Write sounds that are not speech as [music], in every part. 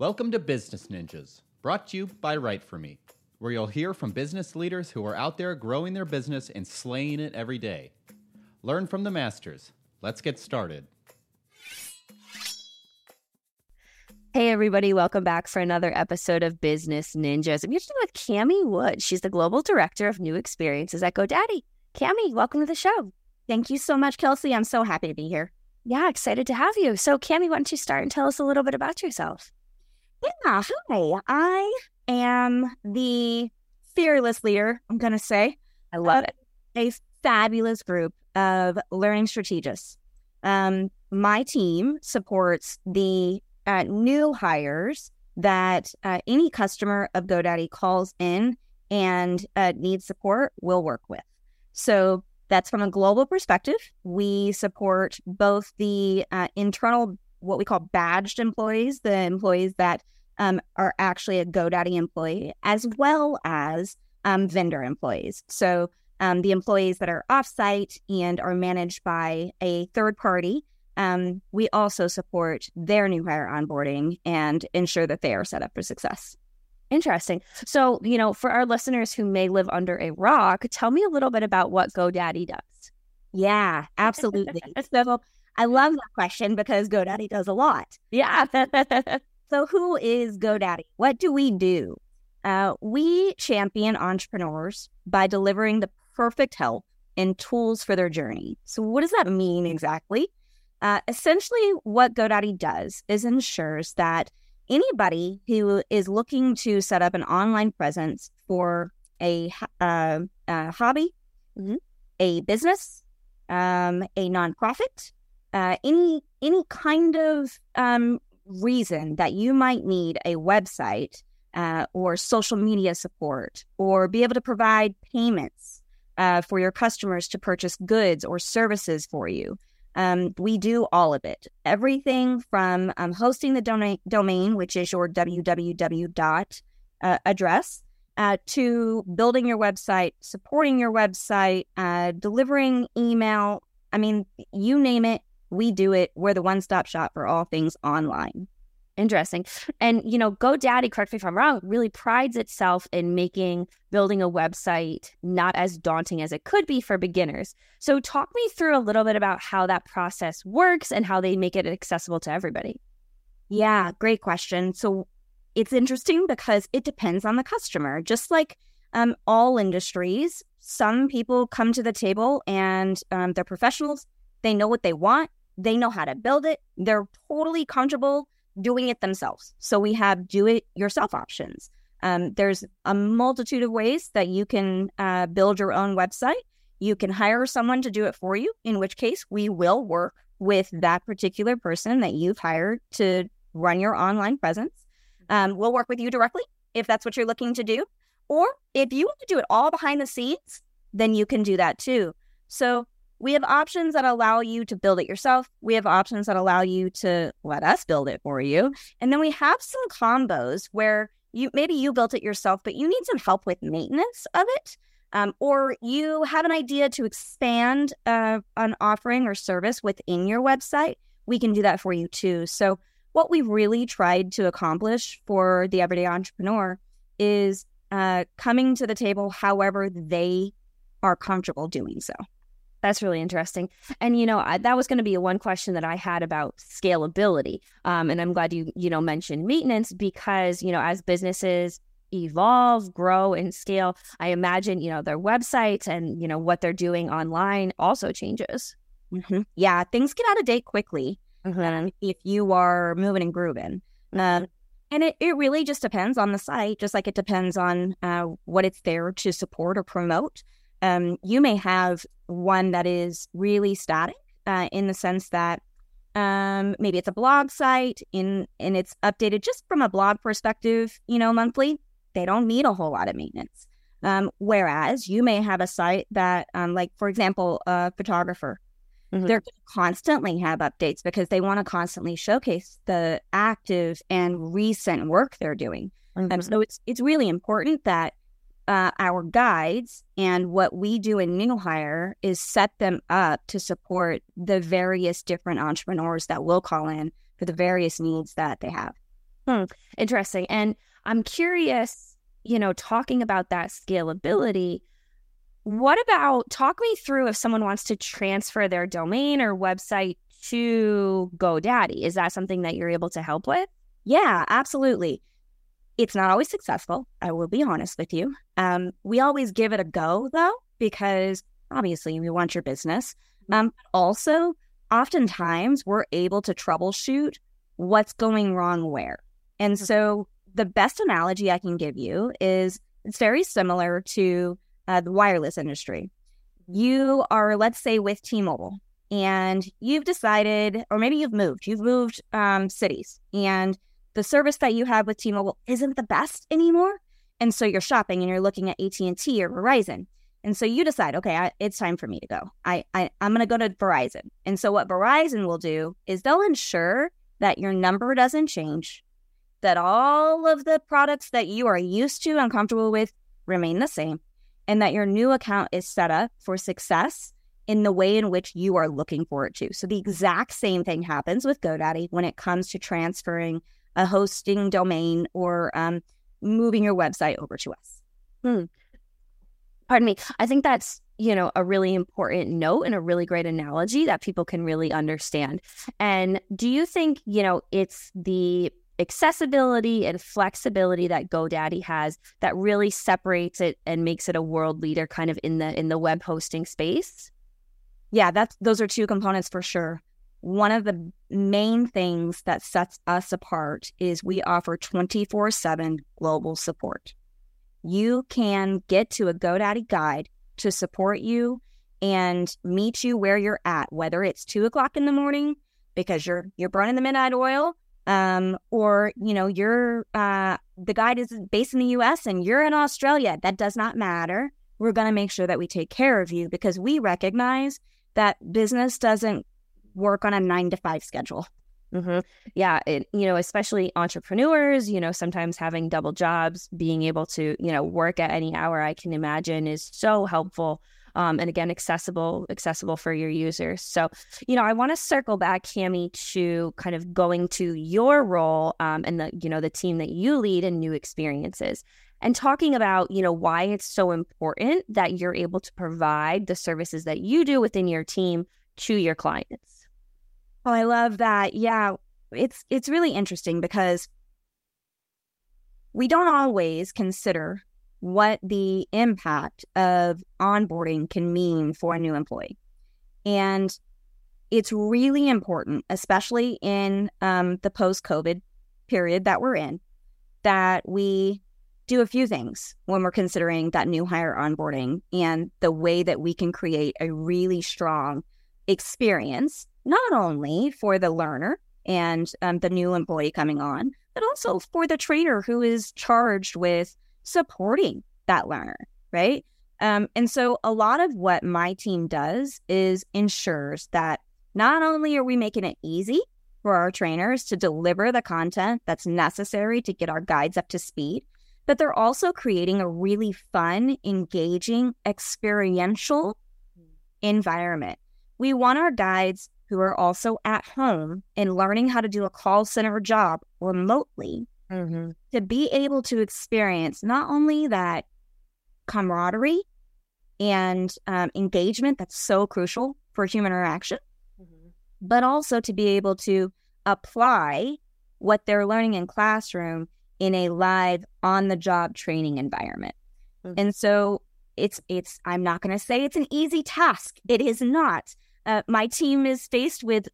Welcome to Business Ninjas, brought to you by Write For Me, where you'll hear from business leaders who are out there growing their business and slaying it every day. Learn from the masters. Let's get started. Hey, everybody, welcome back for another episode of Business Ninjas. I'm here today with Cammy Wood. She's the Global Director of New Experiences at GoDaddy. Cammy, welcome to the show. Thank you so much, Kelsey. I'm so happy to be here. Yeah, excited to have you. So, Cammy, why don't you start and tell us a little bit about yourself? Yeah, hi. I am the fearless leader, I'm going to say. I love it. A fabulous group of learning strategists. Um, my team supports the uh, new hires that uh, any customer of GoDaddy calls in and uh, needs support, will work with. So that's from a global perspective. We support both the uh, internal, what we call badged employees, the employees that um, are actually a GoDaddy employee, as well as um, vendor employees. So um, the employees that are offsite and are managed by a third party um, we also support their new hire onboarding and ensure that they are set up for success. Interesting. So, you know, for our listeners who may live under a rock, tell me a little bit about what GoDaddy does. Yeah, absolutely. [laughs] so I love that question because GoDaddy does a lot. Yeah. [laughs] so, who is GoDaddy? What do we do? Uh, we champion entrepreneurs by delivering the perfect help and tools for their journey. So, what does that mean exactly? Uh, essentially, what GoDaddy does is ensures that anybody who is looking to set up an online presence for a, uh, a hobby, mm-hmm. a business, um, a nonprofit, uh, any any kind of um, reason that you might need a website uh, or social media support, or be able to provide payments uh, for your customers to purchase goods or services for you. Um, we do all of it. Everything from um, hosting the domain, domain, which is your www dot uh, address, uh, to building your website, supporting your website, uh, delivering email. I mean, you name it, we do it. We're the one stop shop for all things online. Interesting. And, you know, GoDaddy, correct me if I'm wrong, really prides itself in making building a website not as daunting as it could be for beginners. So, talk me through a little bit about how that process works and how they make it accessible to everybody. Yeah, great question. So, it's interesting because it depends on the customer. Just like um, all industries, some people come to the table and um, they're professionals, they know what they want, they know how to build it, they're totally comfortable doing it themselves. So we have do it yourself options. Um, there's a multitude of ways that you can uh, build your own website. You can hire someone to do it for you, in which case we will work with that particular person that you've hired to run your online presence. Um, we'll work with you directly if that's what you're looking to do. Or if you want to do it all behind the scenes, then you can do that too. So we have options that allow you to build it yourself. We have options that allow you to let us build it for you. And then we have some combos where you maybe you built it yourself, but you need some help with maintenance of it. Um, or you have an idea to expand uh, an offering or service within your website, we can do that for you too. So, what we've really tried to accomplish for the everyday entrepreneur is uh, coming to the table however they are comfortable doing so. That's really interesting. And you know, I, that was going to be one question that I had about scalability. Um, and I'm glad you you know mentioned maintenance because you know as businesses evolve, grow, and scale, I imagine you know their websites and you know what they're doing online also changes. Mm-hmm. Yeah, things get out of date quickly mm-hmm. um, if you are moving and grooving. Um, and it, it really just depends on the site, just like it depends on uh, what it's there to support or promote um, you may have one that is really static uh, in the sense that um, maybe it's a blog site in and it's updated just from a blog perspective, you know, monthly. They don't need a whole lot of maintenance. Um, whereas you may have a site that, um, like for example, a photographer, mm-hmm. they're constantly have updates because they want to constantly showcase the active and recent work they're doing. Mm-hmm. Um, so it's it's really important that uh, our guides and what we do in New Hire is set them up to support the various different entrepreneurs that will call in for the various needs that they have. Hmm. Interesting. And I'm curious, you know, talking about that scalability, what about talk me through if someone wants to transfer their domain or website to GoDaddy? Is that something that you're able to help with? Yeah, absolutely. It's not always successful. I will be honest with you. Um, we always give it a go though, because obviously we want your business. Um, also, oftentimes we're able to troubleshoot what's going wrong where. And so the best analogy I can give you is it's very similar to uh, the wireless industry. You are, let's say, with T Mobile, and you've decided, or maybe you've moved, you've moved um, cities, and the service that you have with T Mobile isn't the best anymore. And so you're shopping and you're looking at AT&T or Verizon. And so you decide, okay, I, it's time for me to go. I, I I'm going to go to Verizon. And so what Verizon will do is they'll ensure that your number doesn't change, that all of the products that you are used to and comfortable with remain the same, and that your new account is set up for success in the way in which you are looking for it to. So the exact same thing happens with GoDaddy when it comes to transferring a hosting domain or um, moving your website over to us. Hmm pardon me i think that's you know a really important note and a really great analogy that people can really understand and do you think you know it's the accessibility and flexibility that GoDaddy has that really separates it and makes it a world leader kind of in the in the web hosting space? Yeah, that's those are two components for sure. One of the main things that sets us apart is we offer 24/7 global support you can get to a GoDaddy guide to support you and meet you where you're at, whether it's two o'clock in the morning because you're you're burning the midnight oil, um, or you know you're uh, the guide is based in the U.S. and you're in Australia. That does not matter. We're going to make sure that we take care of you because we recognize that business doesn't work on a nine to five schedule. Mm-hmm. Yeah, it, you know, especially entrepreneurs, you know, sometimes having double jobs, being able to, you know, work at any hour, I can imagine is so helpful. Um, and again, accessible, accessible for your users. So, you know, I want to circle back, Cammy, to kind of going to your role um, and the, you know, the team that you lead and new experiences and talking about, you know, why it's so important that you're able to provide the services that you do within your team to your clients. Oh, I love that. Yeah, it's it's really interesting because we don't always consider what the impact of onboarding can mean for a new employee. And it's really important, especially in um, the post COVID period that we're in, that we do a few things when we're considering that new hire onboarding and the way that we can create a really strong experience not only for the learner and um, the new employee coming on, but also for the trainer who is charged with supporting that learner, right? Um, and so a lot of what my team does is ensures that not only are we making it easy for our trainers to deliver the content that's necessary to get our guides up to speed, but they're also creating a really fun, engaging, experiential environment. We want our guides who are also at home and learning how to do a call center job remotely mm-hmm. to be able to experience not only that camaraderie and um, engagement that's so crucial for human interaction, mm-hmm. but also to be able to apply what they're learning in classroom in a live on the job training environment. Mm-hmm. And so it's it's I'm not going to say it's an easy task. It is not. Uh, my team is faced with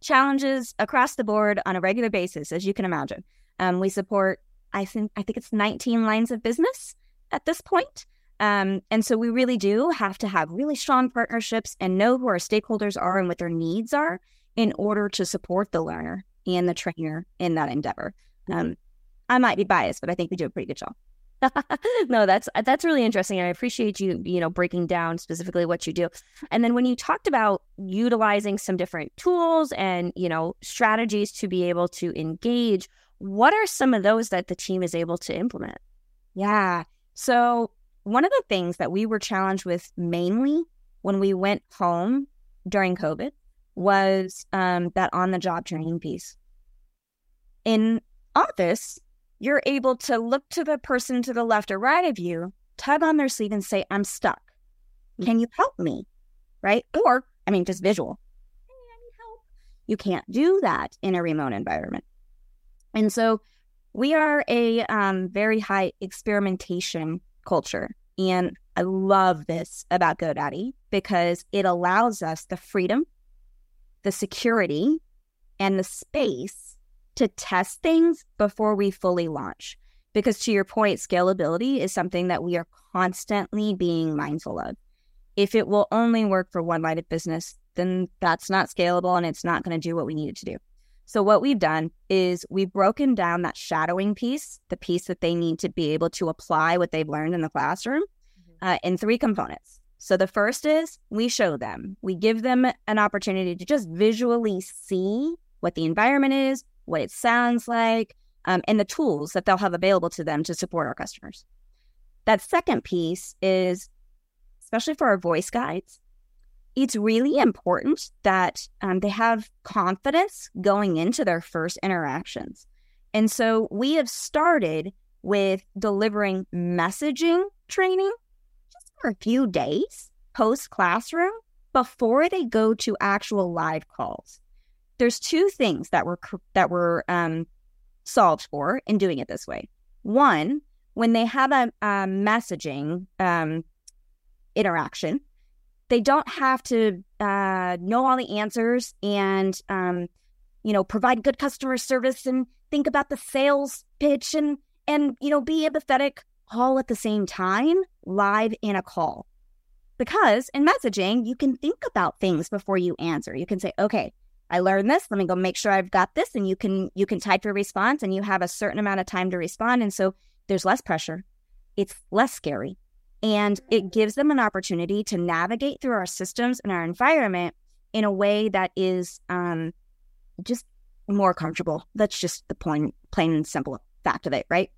challenges across the board on a regular basis, as you can imagine. Um, we support, I think, I think it's 19 lines of business at this point. Um, and so we really do have to have really strong partnerships and know who our stakeholders are and what their needs are in order to support the learner and the trainer in that endeavor. Um, I might be biased, but I think we do a pretty good job. [laughs] no, that's that's really interesting. I appreciate you, you know, breaking down specifically what you do. And then when you talked about utilizing some different tools and, you know, strategies to be able to engage, what are some of those that the team is able to implement? Yeah. So, one of the things that we were challenged with mainly when we went home during COVID was um, that on the job training piece. In office, you're able to look to the person to the left or right of you, tug on their sleeve and say, I'm stuck. Can you help me? Right? Or, I mean, just visual. You can't do that in a remote environment. And so we are a um, very high experimentation culture. And I love this about GoDaddy because it allows us the freedom, the security, and the space to test things before we fully launch. Because to your point, scalability is something that we are constantly being mindful of. If it will only work for one line of business, then that's not scalable and it's not going to do what we need it to do. So, what we've done is we've broken down that shadowing piece, the piece that they need to be able to apply what they've learned in the classroom, mm-hmm. uh, in three components. So, the first is we show them, we give them an opportunity to just visually see what the environment is, what it sounds like, um, and the tools that they'll have available to them to support our customers. That second piece is, especially for our voice guides, it's really important that um, they have confidence going into their first interactions. And so we have started with delivering messaging training just for a few days post classroom before they go to actual live calls there's two things that were that were um, solved for in doing it this way. One, when they have a, a messaging um, interaction, they don't have to uh, know all the answers and um, you know provide good customer service and think about the sales pitch and and you know be empathetic all at the same time live in a call because in messaging you can think about things before you answer you can say okay I learned this. Let me go make sure I've got this. And you can you can type your response and you have a certain amount of time to respond. And so there's less pressure. It's less scary. And it gives them an opportunity to navigate through our systems and our environment in a way that is um, just more comfortable. That's just the point, plain and simple fact of it, right?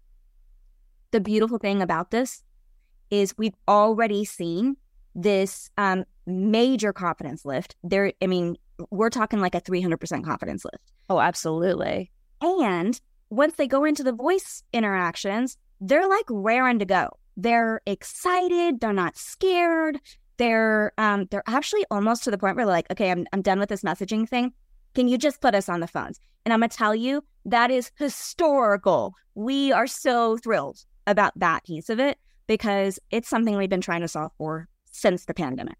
The beautiful thing about this is we've already seen this um, major confidence lift. There, I mean, we're talking like a 300% confidence lift. Oh, absolutely. And once they go into the voice interactions, they're like raring to go. They're excited. They're not scared. They're um they're actually almost to the point where they're like, okay, I'm I'm done with this messaging thing. Can you just put us on the phones? And I'm gonna tell you that is historical. We are so thrilled about that piece of it because it's something we've been trying to solve for since the pandemic.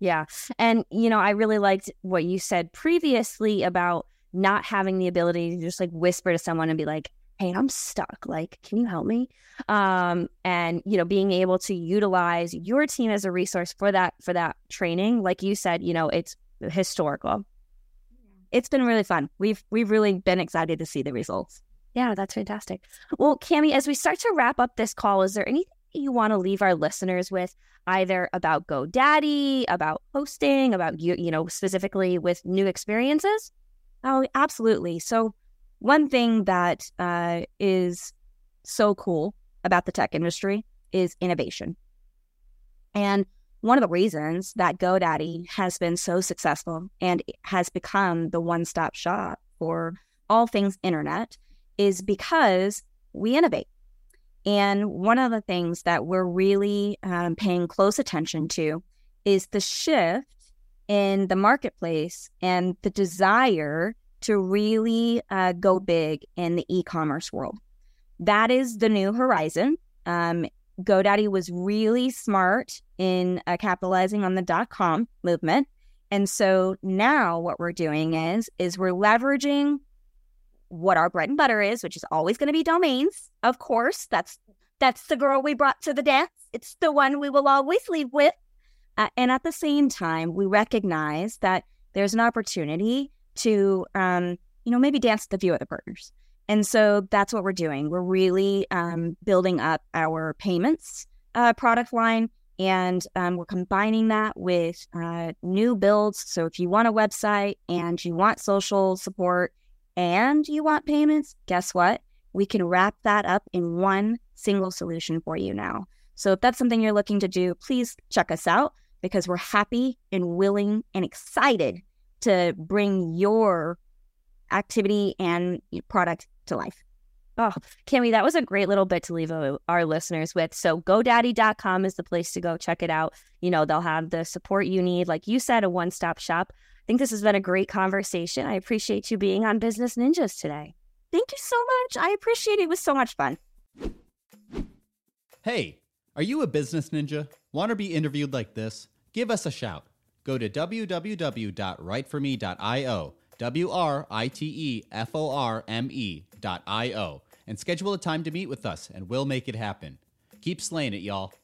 Yeah. And, you know, I really liked what you said previously about not having the ability to just like whisper to someone and be like, hey, I'm stuck. Like, can you help me? Um, and, you know, being able to utilize your team as a resource for that, for that training. Like you said, you know, it's historical. It's been really fun. We've, we've really been excited to see the results. Yeah, that's fantastic. Well, Cammy, as we start to wrap up this call, is there anything you want to leave our listeners with either about GoDaddy, about hosting, about you, you know, specifically with new experiences? Oh, absolutely. So, one thing that uh, is so cool about the tech industry is innovation. And one of the reasons that GoDaddy has been so successful and has become the one stop shop for all things internet is because we innovate. And one of the things that we're really um, paying close attention to is the shift in the marketplace and the desire to really uh, go big in the e commerce world. That is the new horizon. Um, GoDaddy was really smart in uh, capitalizing on the dot com movement. And so now what we're doing is is we're leveraging what our bread and butter is, which is always going to be domains. Of course, that's that's the girl we brought to the dance. It's the one we will always leave with. Uh, and at the same time, we recognize that there's an opportunity to, um, you know, maybe dance with a few other partners. And so that's what we're doing. We're really um, building up our payments uh, product line and um, we're combining that with uh, new builds. So if you want a website and you want social support and you want payments, guess what? We can wrap that up in one single solution for you now. So if that's something you're looking to do, please check us out because we're happy and willing and excited to bring your activity and product to life. Oh, Cammy, that was a great little bit to leave our listeners with. So GoDaddy.com is the place to go. Check it out. You know, they'll have the support you need. Like you said, a one stop shop. I think this has been a great conversation. I appreciate you being on Business Ninjas today. Thank you so much. I appreciate it. It was so much fun. Hey, are you a business ninja? Want to be interviewed like this? Give us a shout. Go to www.writeforme.io, W R I T E F O R M E.io, and schedule a time to meet with us, and we'll make it happen. Keep slaying it, y'all.